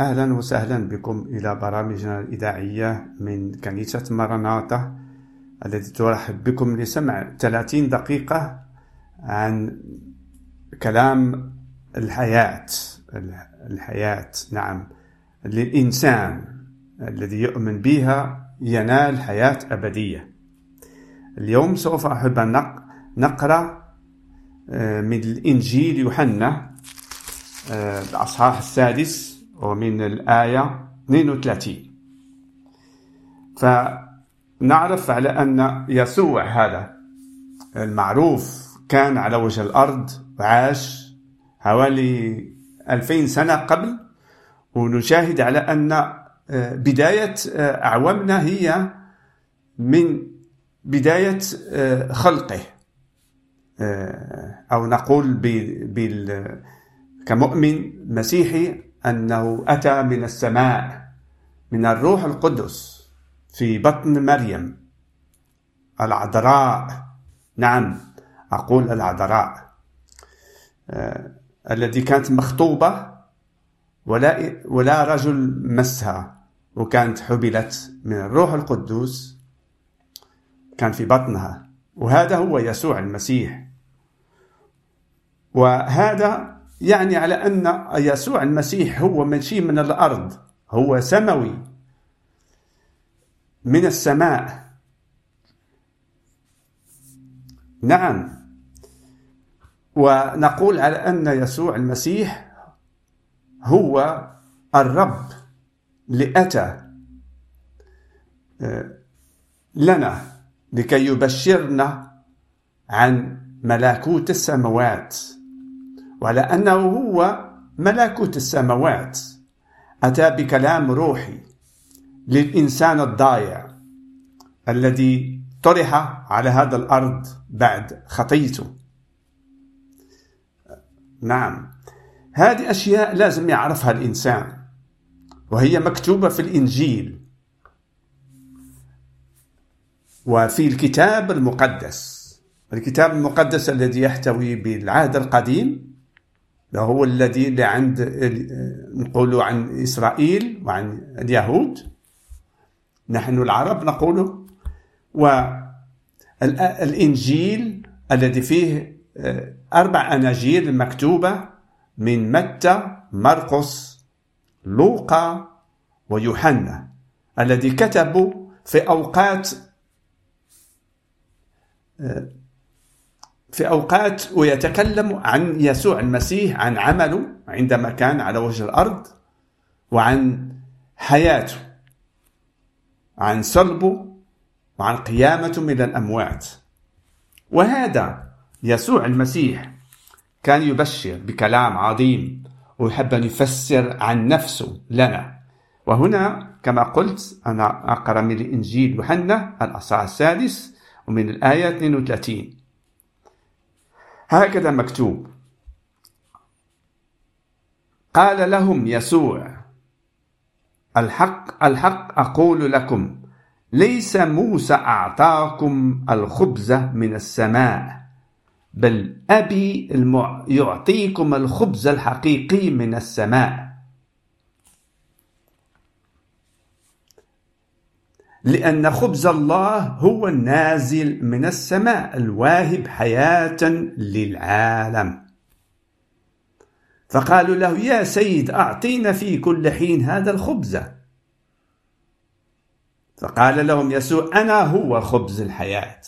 أهلا وسهلا بكم إلى برامجنا الإذاعية من كنيسة مرناطة التي ترحب بكم لسمع 30 دقيقة عن كلام الحياة الحياة نعم للإنسان الذي يؤمن بها ينال حياة أبدية. اليوم سوف أحب أن نقرأ آه، من الإنجيل يوحنا آه، الأصحاح السادس ومن الآية 32 فنعرف على أن يسوع هذا المعروف كان على وجه الأرض وعاش حوالي ألفين سنة قبل ونشاهد على أن آه، بداية أعوامنا هي من بداية خلقه. أو نقول كمؤمن مسيحي أنه أتى من السماء من الروح القدس في بطن مريم. العذراء نعم أقول العذراء. آه التي كانت مخطوبة ولا ولا رجل مسها وكانت حبلت من الروح القدس كان في بطنها. وهذا هو يسوع المسيح. وهذا يعني على أن يسوع المسيح هو مشي من الأرض. هو سموي من السماء. نعم. ونقول على أن يسوع المسيح هو الرب لأتى. لنا لكي يبشرنا عن ملكوت السماوات. وعلى أنه هو ملكوت السماوات. أتى بكلام روحي للإنسان الضايع الذي طرح على هذا الأرض بعد خطيته. نعم هذه أشياء لازم يعرفها الإنسان وهي مكتوبة في الإنجيل وفي الكتاب المقدس. الكتاب المقدس الذي يحتوي بالعهد القديم هو الذي اللي عند نقول عن إسرائيل وعن اليهود. نحن العرب نقول والإنجيل الذي فيه آه، أربع أناجيل مكتوبة من متى؟ مرقس لوقا ويوحنا الذي كتبوا في أوقات آه، في أوقات ويتكلم عن يسوع المسيح عن عمله عندما كان على وجه الأرض وعن حياته عن صلبه وعن قيامته من الأموات. وهذا يسوع المسيح كان يبشر بكلام عظيم ويحب أن يفسر عن نفسه لنا. وهنا كما قلت أنا أقرأ من الإنجيل يوحنا الأصحاح السادس ومن الآية 32 هكذا مكتوب. قال لهم يسوع الحق الحق أقول لكم ليس موسى أعطاكم الخبز من السماء بل أبي يعطيكم الخبز الحقيقي من السماء. لأن خبز الله هو النازل من السماء الواهب حياة للعالم. فقالوا له يا سيد أعطينا في كل حين هذا الخبز. فقال لهم يسوع أنا هو خبز الحياة.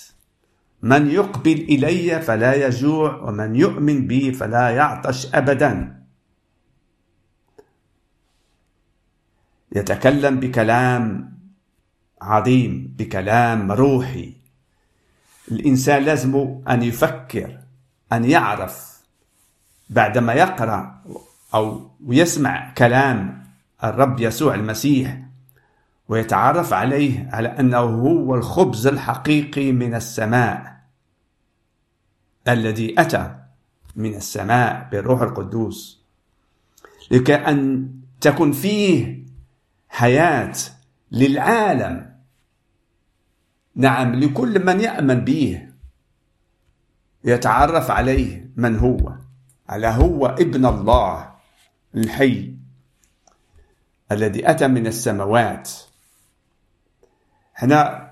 من يقبل إلي فلا يجوع ومن يؤمن بي فلا يعطش أبدا. يتكلم بكلام عظيم بكلام روحي. الإنسان لازم أن يفكر أن يعرف بعدما يقرأ أو يسمع كلام الرب يسوع المسيح ويتعرف عليه على أنه هو الخبز الحقيقي من السماء الذي أتى من السماء بالروح القدوس. لكي أن تكون فيه حياة للعالم نعم لكل من يأمن به يتعرف عليه من هو. على هو ابن الله الحي الذي أتى من السماوات. إحنا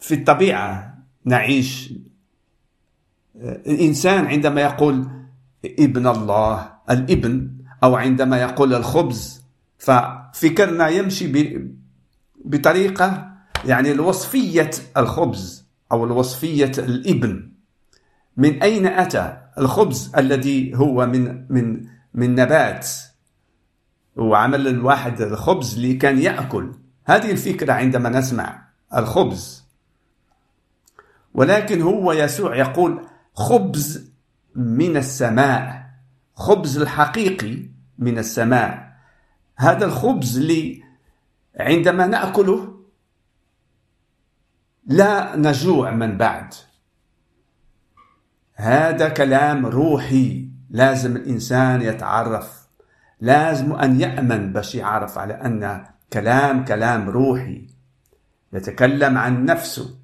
في الطبيعة نعيش الإنسان عندما يقول ابن الله الابن أو عندما يقول الخبز ففكرنا يمشي بطريقة يعني الوصفية الخبز أو الوصفية الإبن. من أين أتى الخبز الذي هو من من من نبات؟ وعمل الواحد الخبز اللي كان يأكل. هذه الفكرة عندما نسمع الخبز. ولكن هو يسوع يقول خبز من السماء. خبز الحقيقي من السماء. هذا الخبز اللي عندما نأكله لا نجوع من بعد. هذا كلام روحي. لازم الإنسان يتعرف. لازم أن يأمن باش يعرف على أن كلام كلام روحي. يتكلم عن نفسه.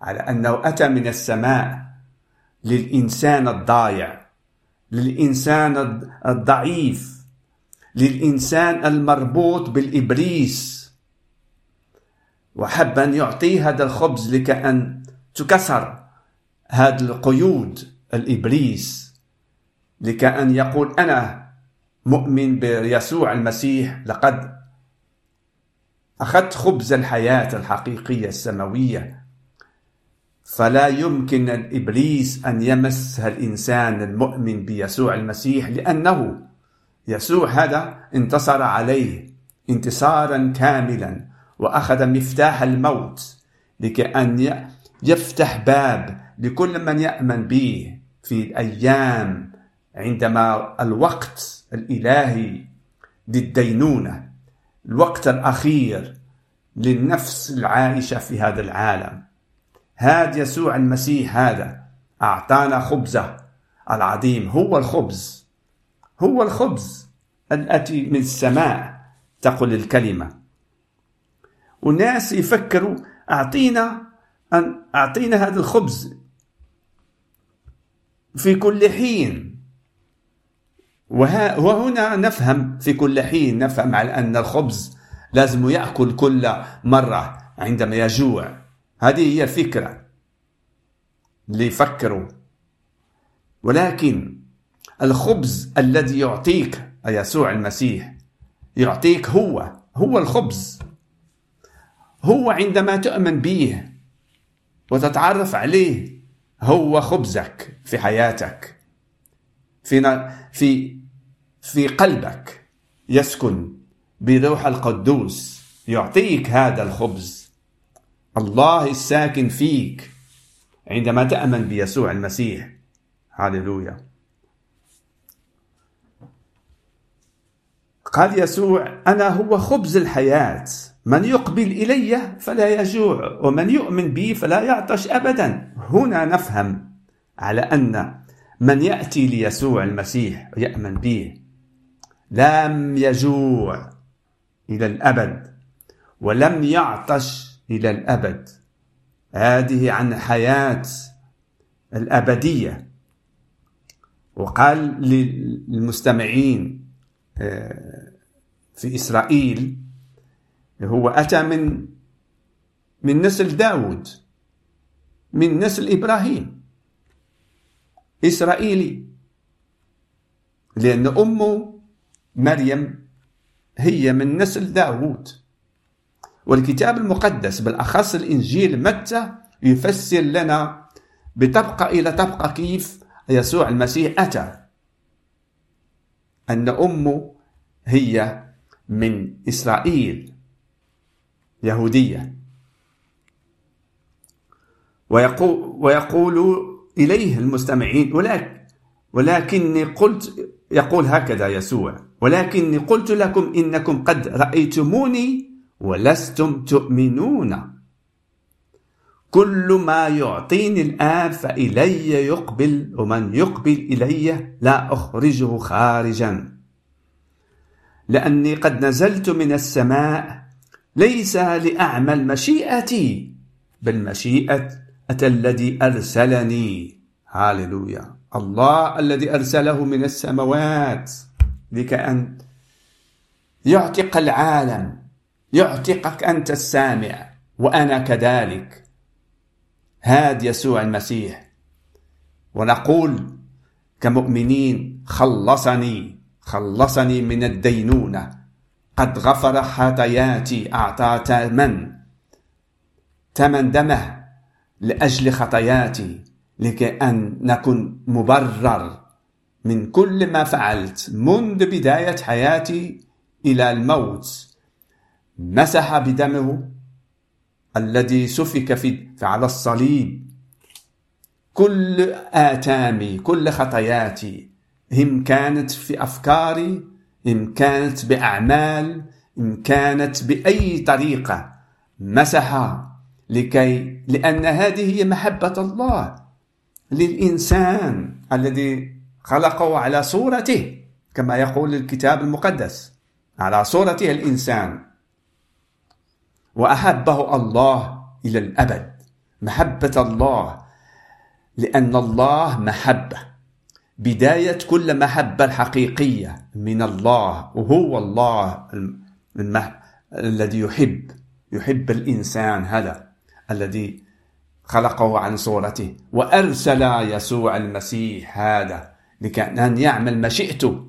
على أنه أتى من السماء للإنسان الضايع للإنسان الضعيف للإنسان المربوط بالإبليس. وحب ان يعطيه هذا الخبز لكأن تكسر. هذه القيود الإبليس لكأن يقول أنا مؤمن بيسوع المسيح لقد أخذت خبز الحياة الحقيقية السماوية. فلا يمكن الإبليس أن يمس الإنسان المؤمن بيسوع المسيح لأنه يسوع هذا انتصر عليه انتصارا كاملا. وأخذ مفتاح الموت لكي أن يفتح باب لكل من يأمن به في الأيام عندما الوقت الإلهي للدينونة الوقت الأخير للنفس العائشه في هذا العالم. هذا يسوع المسيح هذا أعطانا خبزة. العظيم هو الخبز هو الخبز الأتي من السماء تقول الكلمة. والناس يفكروا أعطينا أن أعطينا هذا الخبز في كل حين. وهنا نفهم في كل حين نفهم على أن الخبز لازم يأكل كل مرة عندما يجوع. هذه هي الفكرة اللي يفكروا. ولكن الخبز الذي يعطيك يسوع المسيح يعطيك هو هو الخبز. هو عندما تؤمن به وتتعرف عليه هو خبزك في حياتك في في في قلبك يسكن بروح القدوس يعطيك هذا الخبز. الله الساكن فيك عندما تأمن بيسوع المسيح. هاللويا قال يسوع أنا هو خبز الحياة. من يقبل إلي فلا يجوع ومن يؤمن بي فلا يعطش أبدا. هنا نفهم على أن من يأتي ليسوع المسيح ويأمن به لم يجوع إلى الأبد ولم يعطش إلى الأبد. هذه عن حياة الأبدية. وقال للمستمعين آه، في إسرائيل هو أتى من من نسل داود من نسل إبراهيم. إسرائيلي. لأن أمه مريم هي من نسل داود. والكتاب المقدس بالأخص الإنجيل متى يفسر لنا بطبقة إلى طبقة كيف يسوع المسيح أتى. أن أمه هي من إسرائيل. يهودية. ويقول, ويقول إليه المستمعين ولكن ولكني قلت يقول هكذا يسوع ولكني قلت لكم إنكم قد رأيتموني ولستم تؤمنون. كل ما يعطيني الآب فإلي يقبل ومن يقبل إلي لا أخرجه خارجا. لأني قد نزلت من السماء ليس لأعمل مشيئتي بل مشيئة الذي أرسلني. هاللويا. الله الذي أرسله من السماوات. لكأن يعتق العالم يعتقك أنت السامع وأنا كذلك. هاد يسوع المسيح. ونقول كمؤمنين خلصني خلصني من الدينونة. قد غفر خطاياتي أعطى ثمن ثمن دمه لأجل خطاياتي لكي أن نكون مبرر من كل ما فعلت منذ بداية حياتي إلى الموت. مسح بدمه الذي سفك في على الصليب. كل آثامي كل خطاياتي إن كانت في أفكاري إن كانت بأعمال إن كانت بأي طريقة مسح لكي لأن هذه هي محبة الله للإنسان الذي خلقه على صورته كما يقول الكتاب المقدس على صورته الإنسان. وأحبه الله إلى الأبد محبة الله لأن الله محبة. بداية كل محبة حقيقية من الله وهو الله المح... الذي يحب يحب الإنسان هذا الذي خلقه عن صورته. وأرسل يسوع المسيح هذا لكي أن يعمل مشيئته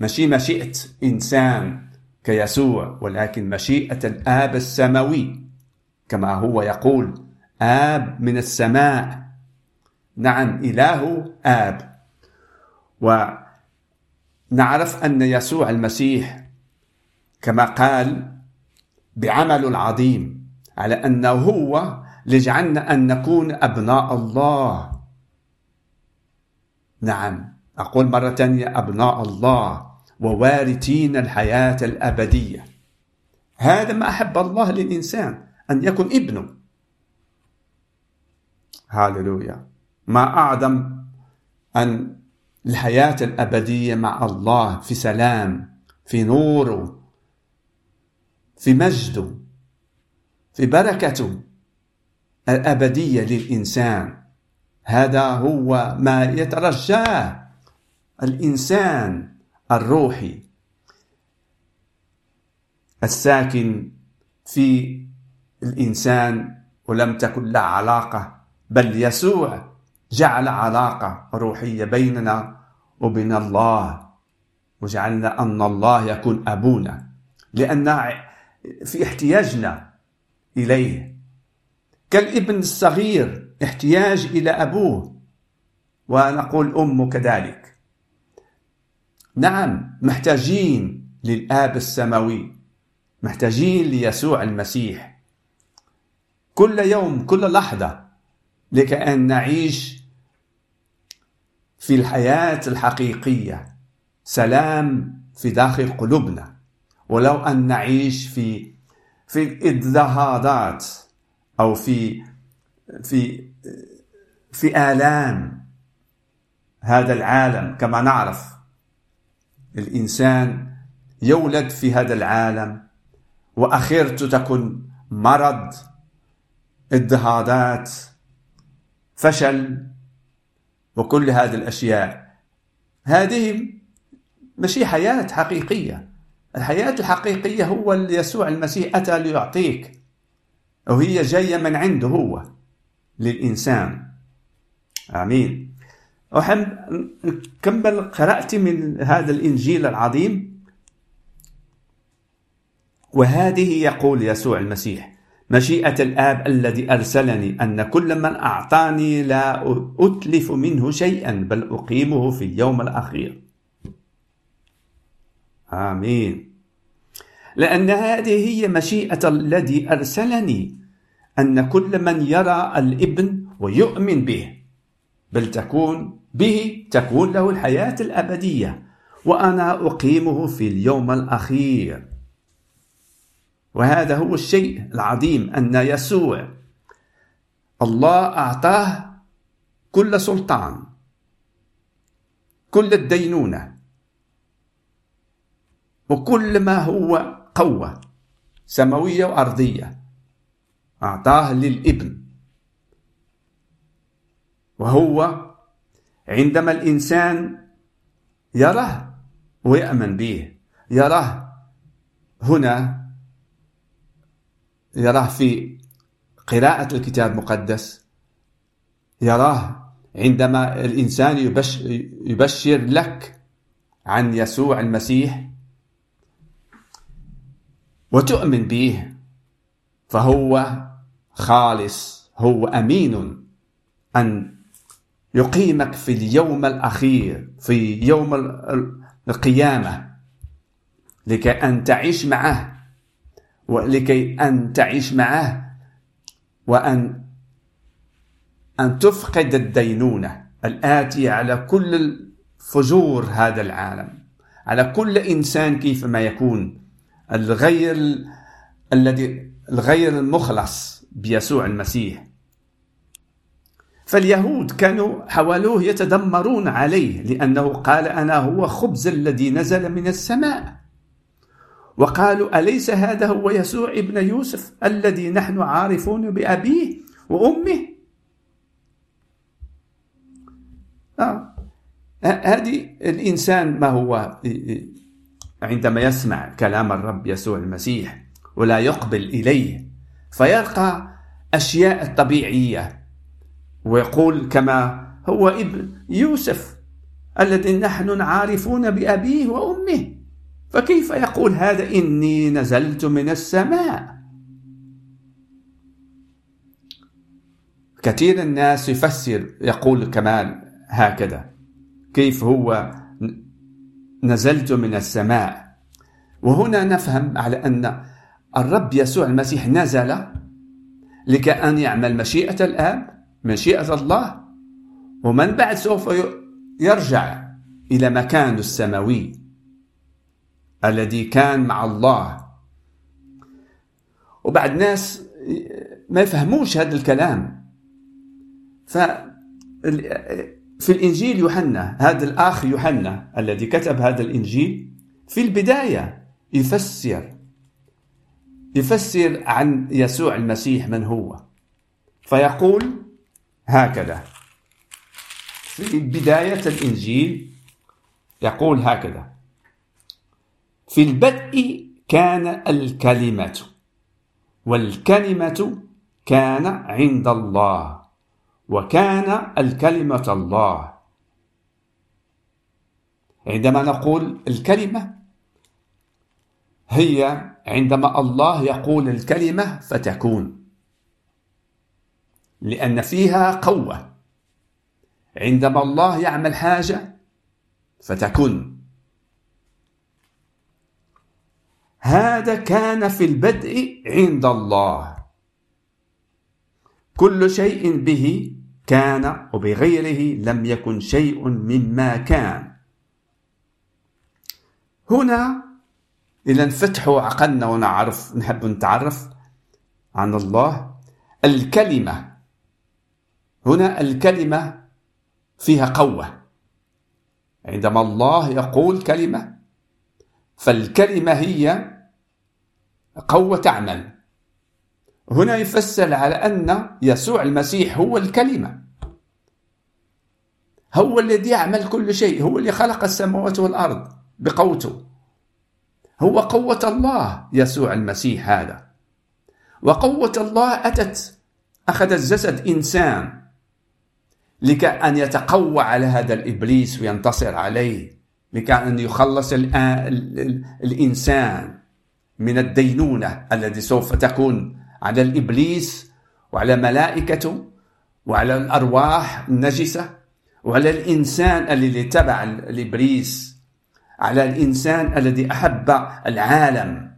مشي مشيئة إنسان كيسوع ولكن مشيئة الآب السماوي. كما هو يقول آب من السماء. نعم إله آب. ونعرف أن يسوع المسيح كما قال بعمله العظيم على أنه هو لجعلنا أن نكون أبناء الله. نعم أقول مرة ثانية أبناء الله ووارثين الحياة الأبدية. هذا ما أحب الله للإنسان أن يكون ابنه. هاللويا. ما أعظم أن الحياة الأبدية مع الله في سلام في نوره في مجده في بركته الأبدية للإنسان. هذا هو ما يترجاه الإنسان الروحي. الساكن في الإنسان ولم تكن له علاقة بل يسوع جعل علاقة روحية بيننا وبين الله وجعلنا أن الله يكون أبونا لأن في احتياجنا إليه. كالابن الصغير احتياج إلى أبوه ونقول أمه كذلك. نعم محتاجين للآب السماوي محتاجين ليسوع المسيح. كل يوم كل لحظة لكي أن نعيش في الحياة الحقيقية. سلام في داخل قلوبنا. ولو أن نعيش في في الاضطهادات أو في في في آلام هذا العالم. كما نعرف الإنسان يولد في هذا العالم وأخيرته تكون مرض اضطهادات فشل وكل هذه الأشياء. هذه مش حياة حقيقية. الحياة الحقيقية هو يسوع المسيح أتى ليعطيك وهي جاية من عنده هو للإنسان. آمين. أحب كمل قرأت من هذا الإنجيل العظيم. وهذه يقول يسوع المسيح مشيئة الآب الذي أرسلني أن كل من أعطاني لا أتلف منه شيئا بل أقيمه في اليوم الأخير. آمين. لأن هذه هي مشيئة الذي أرسلني أن كل من يرى الإبن ويؤمن به بل تكون به تكون له الحياة الأبدية وأنا أقيمه في اليوم الأخير. وهذا هو الشيء العظيم أن يسوع الله أعطاه كل سلطان كل الدينونة وكل ما هو قوة سماوية وأرضية أعطاه للإبن. وهو عندما الإنسان يراه ويأمن به يراه هنا يراه في قراءة الكتاب المقدس يراه عندما الإنسان يبشر لك عن يسوع المسيح وتؤمن به فهو خالص هو أمين أن يقيمك في اليوم الأخير في يوم القيامة لكي أن تعيش معه. ولكي أن تعيش معه وان أن تفقد الدينونة الآتية على كل فجور هذا العالم. على كل إنسان كيفما يكون. الغير الذي الغير المخلص بيسوع المسيح. فاليهود كانوا حاولوه يتدمرون عليه لأنه قال أنا هو خبز الذي نزل من السماء. وقالوا أليس هذا هو يسوع ابن يوسف الذي نحن عارفون بأبيه وأمه؟ آه. هذه الإنسان ما هو؟ عندما يسمع كلام الرب يسوع المسيح ولا يقبل إليه فيلقى أشياء طبيعية ويقول كما هو ابن يوسف الذي نحن عارفون بأبيه وأمه. فكيف يقول هذا؟ إني نزلت من السماء. كثير الناس يفسر يقول كمان هكذا. كيف هو نزلت من السماء؟ وهنا نفهم على أن الرب يسوع المسيح نزل لكي أن يعمل مشيئة الآب مشيئة الله. ومن بعد سوف يرجع إلى مكانه السماوي. الذي كان مع الله. وبعد ناس ما يفهموش هذا الكلام. ف في الإنجيل يوحنا هذا الأخ يوحنا الذي كتب هذا الإنجيل في البداية يفسر يفسر عن يسوع المسيح من هو. فيقول هكذا. في بداية الإنجيل يقول هكذا. في البدء كان الكلمة والكلمة كان عند الله وكان الكلمة الله. عندما نقول الكلمة هي عندما الله يقول الكلمة فتكون لأن فيها قوة. عندما الله يعمل حاجة فتكون. هذا كان في البدء عند الله. كل شيء به كان وبغيره لم يكن شيء مما كان. هنا إذا نفتحوا عقلنا ونعرف نحب نتعرف عن الله. الكلمة هنا الكلمة فيها قوة. عندما الله يقول كلمة فالكلمة هي قوة تعمل. هنا يفسر على أن يسوع المسيح هو الكلمة. هو الذي يعمل كل شيء هو اللي خلق السماوات والأرض بقوته. هو قوة الله يسوع المسيح هذا. وقوة الله أتت أخذ الجسد إنسان لكي أن يتقوى على هذا الإبليس وينتصر عليه. لكي أن يخلص الإنسان من الدينونة الذي سوف تكون على الإبليس وعلى ملائكته وعلى الأرواح النجسة وعلى الإنسان الذي تبع الإبليس على الإنسان الذي أحب العالم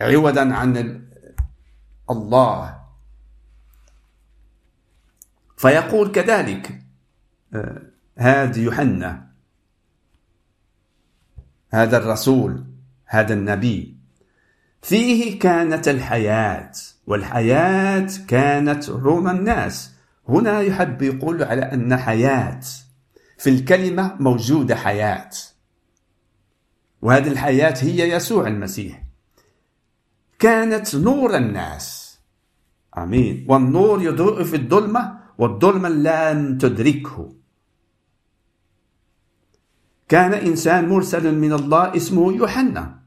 عوضا عن الله. فيقول كذلك آه، هذا يوحنا. هذا الرسول هذا النبي. فيه كانت الحياة والحياة كانت روم الناس. هنا يحب يقول على أن حياة في الكلمة موجودة حياة. وهذه الحياة هي يسوع المسيح. كانت نور الناس. آمين. والنور يضوء في الظلمة والظلمة لم تدركه. كان إنسان مرسل من الله اسمه يوحنا.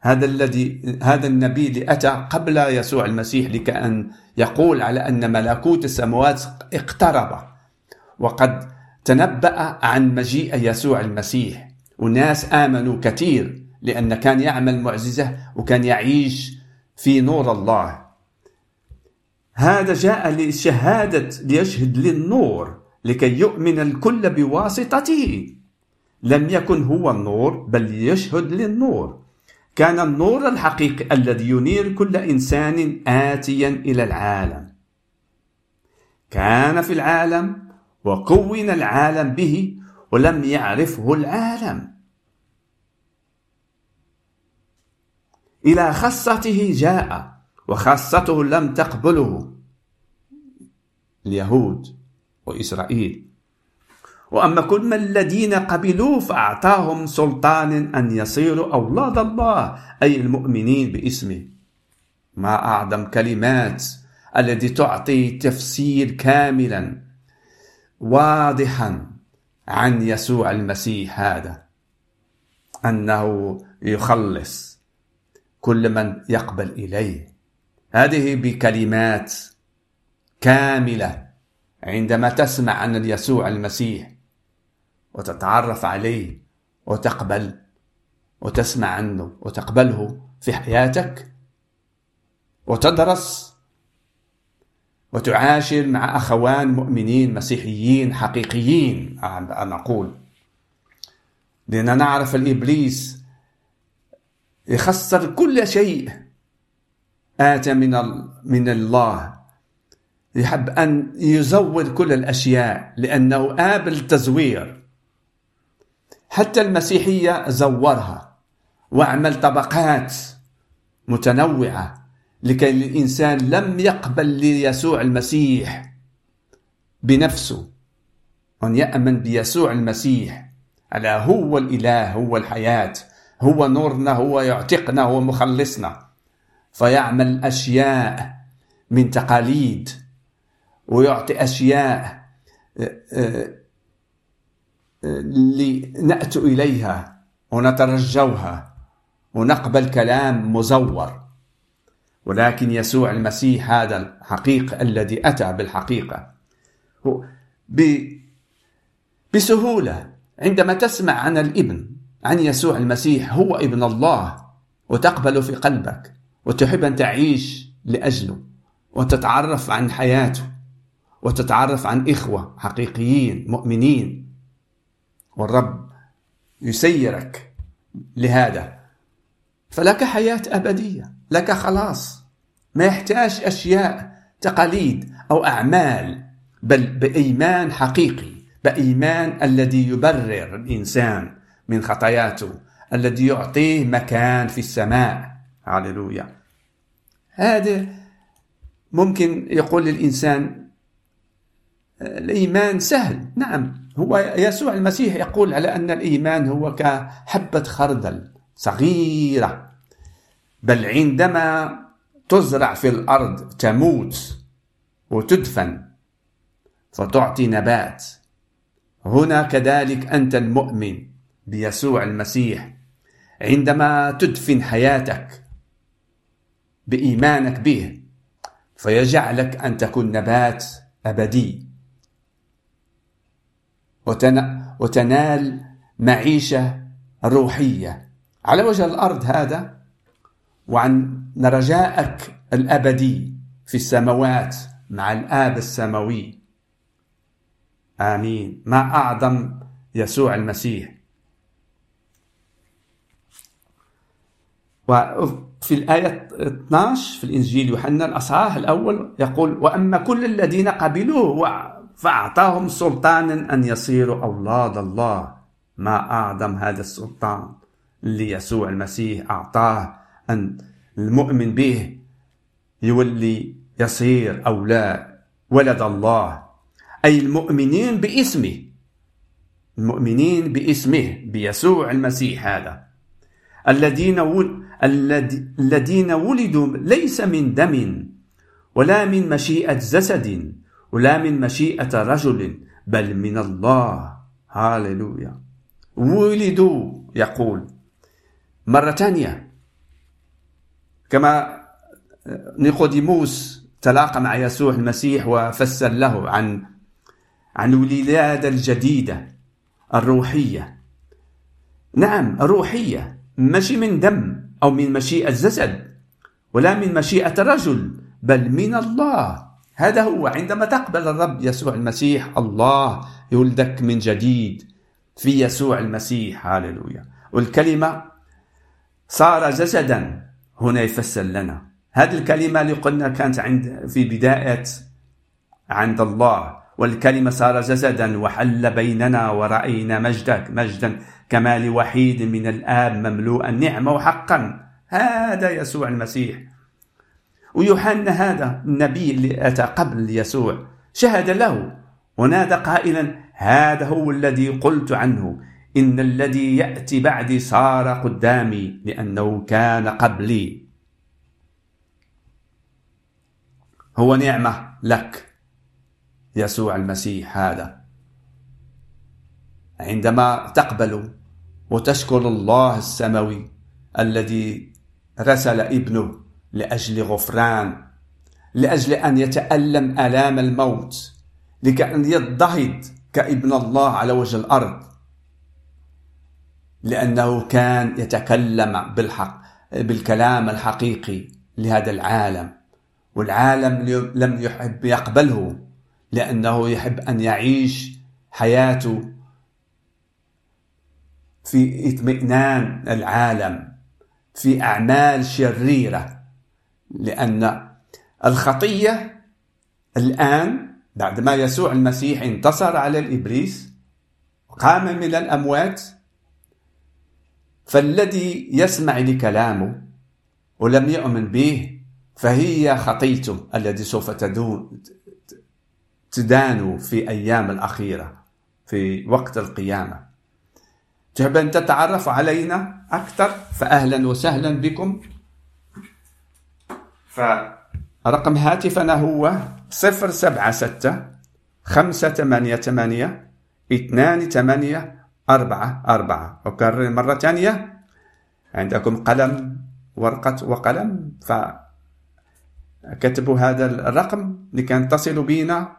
هذا الذي هذا النبي اللي أتى قبل يسوع المسيح لكأن يقول على أن ملكوت السماوات اقترب. وقد تنبأ عن مجيء يسوع المسيح. وناس آمنوا كثير لأن كان يعمل معجزة وكان يعيش في نور الله. هذا جاء لشهادة ليشهد للنور لكي يؤمن الكل بواسطته. لم يكن هو النور بل يشهد للنور. كان النور الحقيقي الذي ينير كل إنسان اتيا إلى العالم. كان في العالم وكون العالم به ولم يعرفه العالم. إلى خاصته جاء وخاصته لم تقبله. اليهود وإسرائيل. وأما كل الذين قبلوه فأعطاهم سلطان أن يصيروا أولاد الله أي المؤمنين باسمه. ما أعظم كلمات التي تعطي تفسير كاملا واضحا عن يسوع المسيح هذا. أنه يخلص كل من يقبل إليه. هذه بكلمات كاملة عندما تسمع عن يسوع المسيح وتتعرف عليه وتقبل وتسمع عنه وتقبله في حياتك وتدرس وتعاشر مع أخوان مؤمنين مسيحيين حقيقيين أنا أقول. لأننا نعرف الإبليس يخسر كل شيء آتى من من الله. يحب أن يزور كل الأشياء لأنه قابل تزوير حتى المسيحية زورها وعمل طبقات متنوعة لكي الإنسان لم يقبل ليسوع المسيح بنفسه أن يأمن بيسوع المسيح. على هو الإله هو الحياة هو نورنا هو يعتقنا هو مخلصنا. فيعمل أشياء من تقاليد ويعطي أشياء آه، آه، لنأتوا إليها ونترجوها ونقبل كلام مزور. ولكن يسوع المسيح هذا الحقيقة الذي أتى بالحقيقة. بسهولة عندما تسمع عن الابن عن يسوع المسيح هو ابن الله وتقبل في قلبك وتحب أن تعيش لأجله وتتعرف عن حياته وتتعرف عن إخوة حقيقيين مؤمنين. والرب يسيرك لهذا. فلك حياة أبدية لك خلاص. ما يحتاج أشياء تقاليد أو أعمال بل بإيمان حقيقي بإيمان الذي يبرر الإنسان من خطاياته الذي يعطيه مكان في السماء. هللويا هذا ممكن يقول للإنسان الإيمان سهل. نعم هو يسوع المسيح يقول على أن الإيمان هو كحبة خردل صغيرة. بل عندما تزرع في الأرض تموت وتدفن فتعطي نبات هنا كذلك أنت المؤمن بيسوع المسيح. عندما تدفن حياتك بإيمانك به فيجعلك أن تكون نبات أبدي. وتنال معيشة روحية. على وجه الأرض هذا وعن رجائك الأبدي في السماوات مع الآب السماوي. آمين. ما أعظم يسوع المسيح. وفي الآية 12 في الإنجيل يوحنا الأصحاح الأول يقول وأما كل الذين قبلوه فأعطاهم سلطانا أن يصيروا أولاد الله. ما أعظم هذا السلطان اللي يسوع المسيح أعطاه أن المؤمن به يولي يصير أولاد ولد الله. أي المؤمنين باسمه. المؤمنين باسمه بيسوع المسيح هذا. الذين الذين ولدوا ليس من دم ولا من مشيئة جسد. ولا من مشيئة رجل بل من الله. هاللويا. ولدوا يقول مرة ثانية كما نيقوديموس تلاقى مع يسوع المسيح وفسر له عن عن الولادة الجديدة الروحية. نعم الروحية ماشي من دم أو من مشيئة جسد ولا من مشيئة رجل بل من الله. هذا هو عندما تقبل الرب يسوع المسيح الله يولدك من جديد في يسوع المسيح. هاللويا. والكلمة صار جسدا هنا يفسر لنا. هذه الكلمة اللي قلنا كانت عند في بداية عند الله. والكلمة صار جسدا وحل بيننا ورأينا مجدك مجدا كما لوحيد من الآب مملوءا نعمة وحقا. هذا يسوع المسيح. ويوحنا هذا النبي اللي أتى قبل يسوع شهد له ونادى قائلا هذا هو الذي قلت عنه إن الذي يأتي بعدي صار قدامي لأنه كان قبلي. هو نعمة لك يسوع المسيح هذا. عندما تقبل وتشكر الله السماوي الذي رسل ابنه لأجل غفران لأجل أن يتألم آلام الموت لكأن يضطهد كابن الله على وجه الأرض. لأنه كان يتكلم بالحق بالكلام الحقيقي لهذا العالم والعالم لم يحب يقبله لأنه يحب أن يعيش حياته في اطمئنان العالم في أعمال شريرة. لأن الخطية الآن بعدما يسوع المسيح انتصر على الإبليس قام من الأموات فالذي يسمع لكلامه ولم يؤمن به فهي خطيته الذي سوف تدان في أيام الأخيرة في وقت القيامة. تحب أن تتعرف علينا أكثر؟ فأهلا وسهلا بكم. فرقم هاتفنا هو صفر سبعة ستة خمسة ثمانية ثمانية اثنان ثمانية أربعة أربعة. أكرر مرة ثانية. عندكم قلم ورقة وقلم. فكتبوا هذا الرقم لكي تصلوا بنا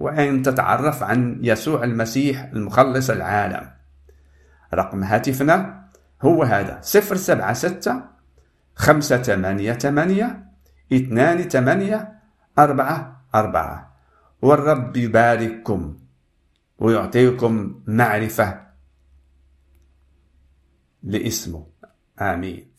وأن تتعرف عن يسوع المسيح المخلص العالم. رقم هاتفنا هو هذا صفر سبعة ستة خمسة ثمانية ثمانية اثنان ثمانية أربعة أربعة. والرب يبارككم ويعطيكم معرفة لاسمه. آمين.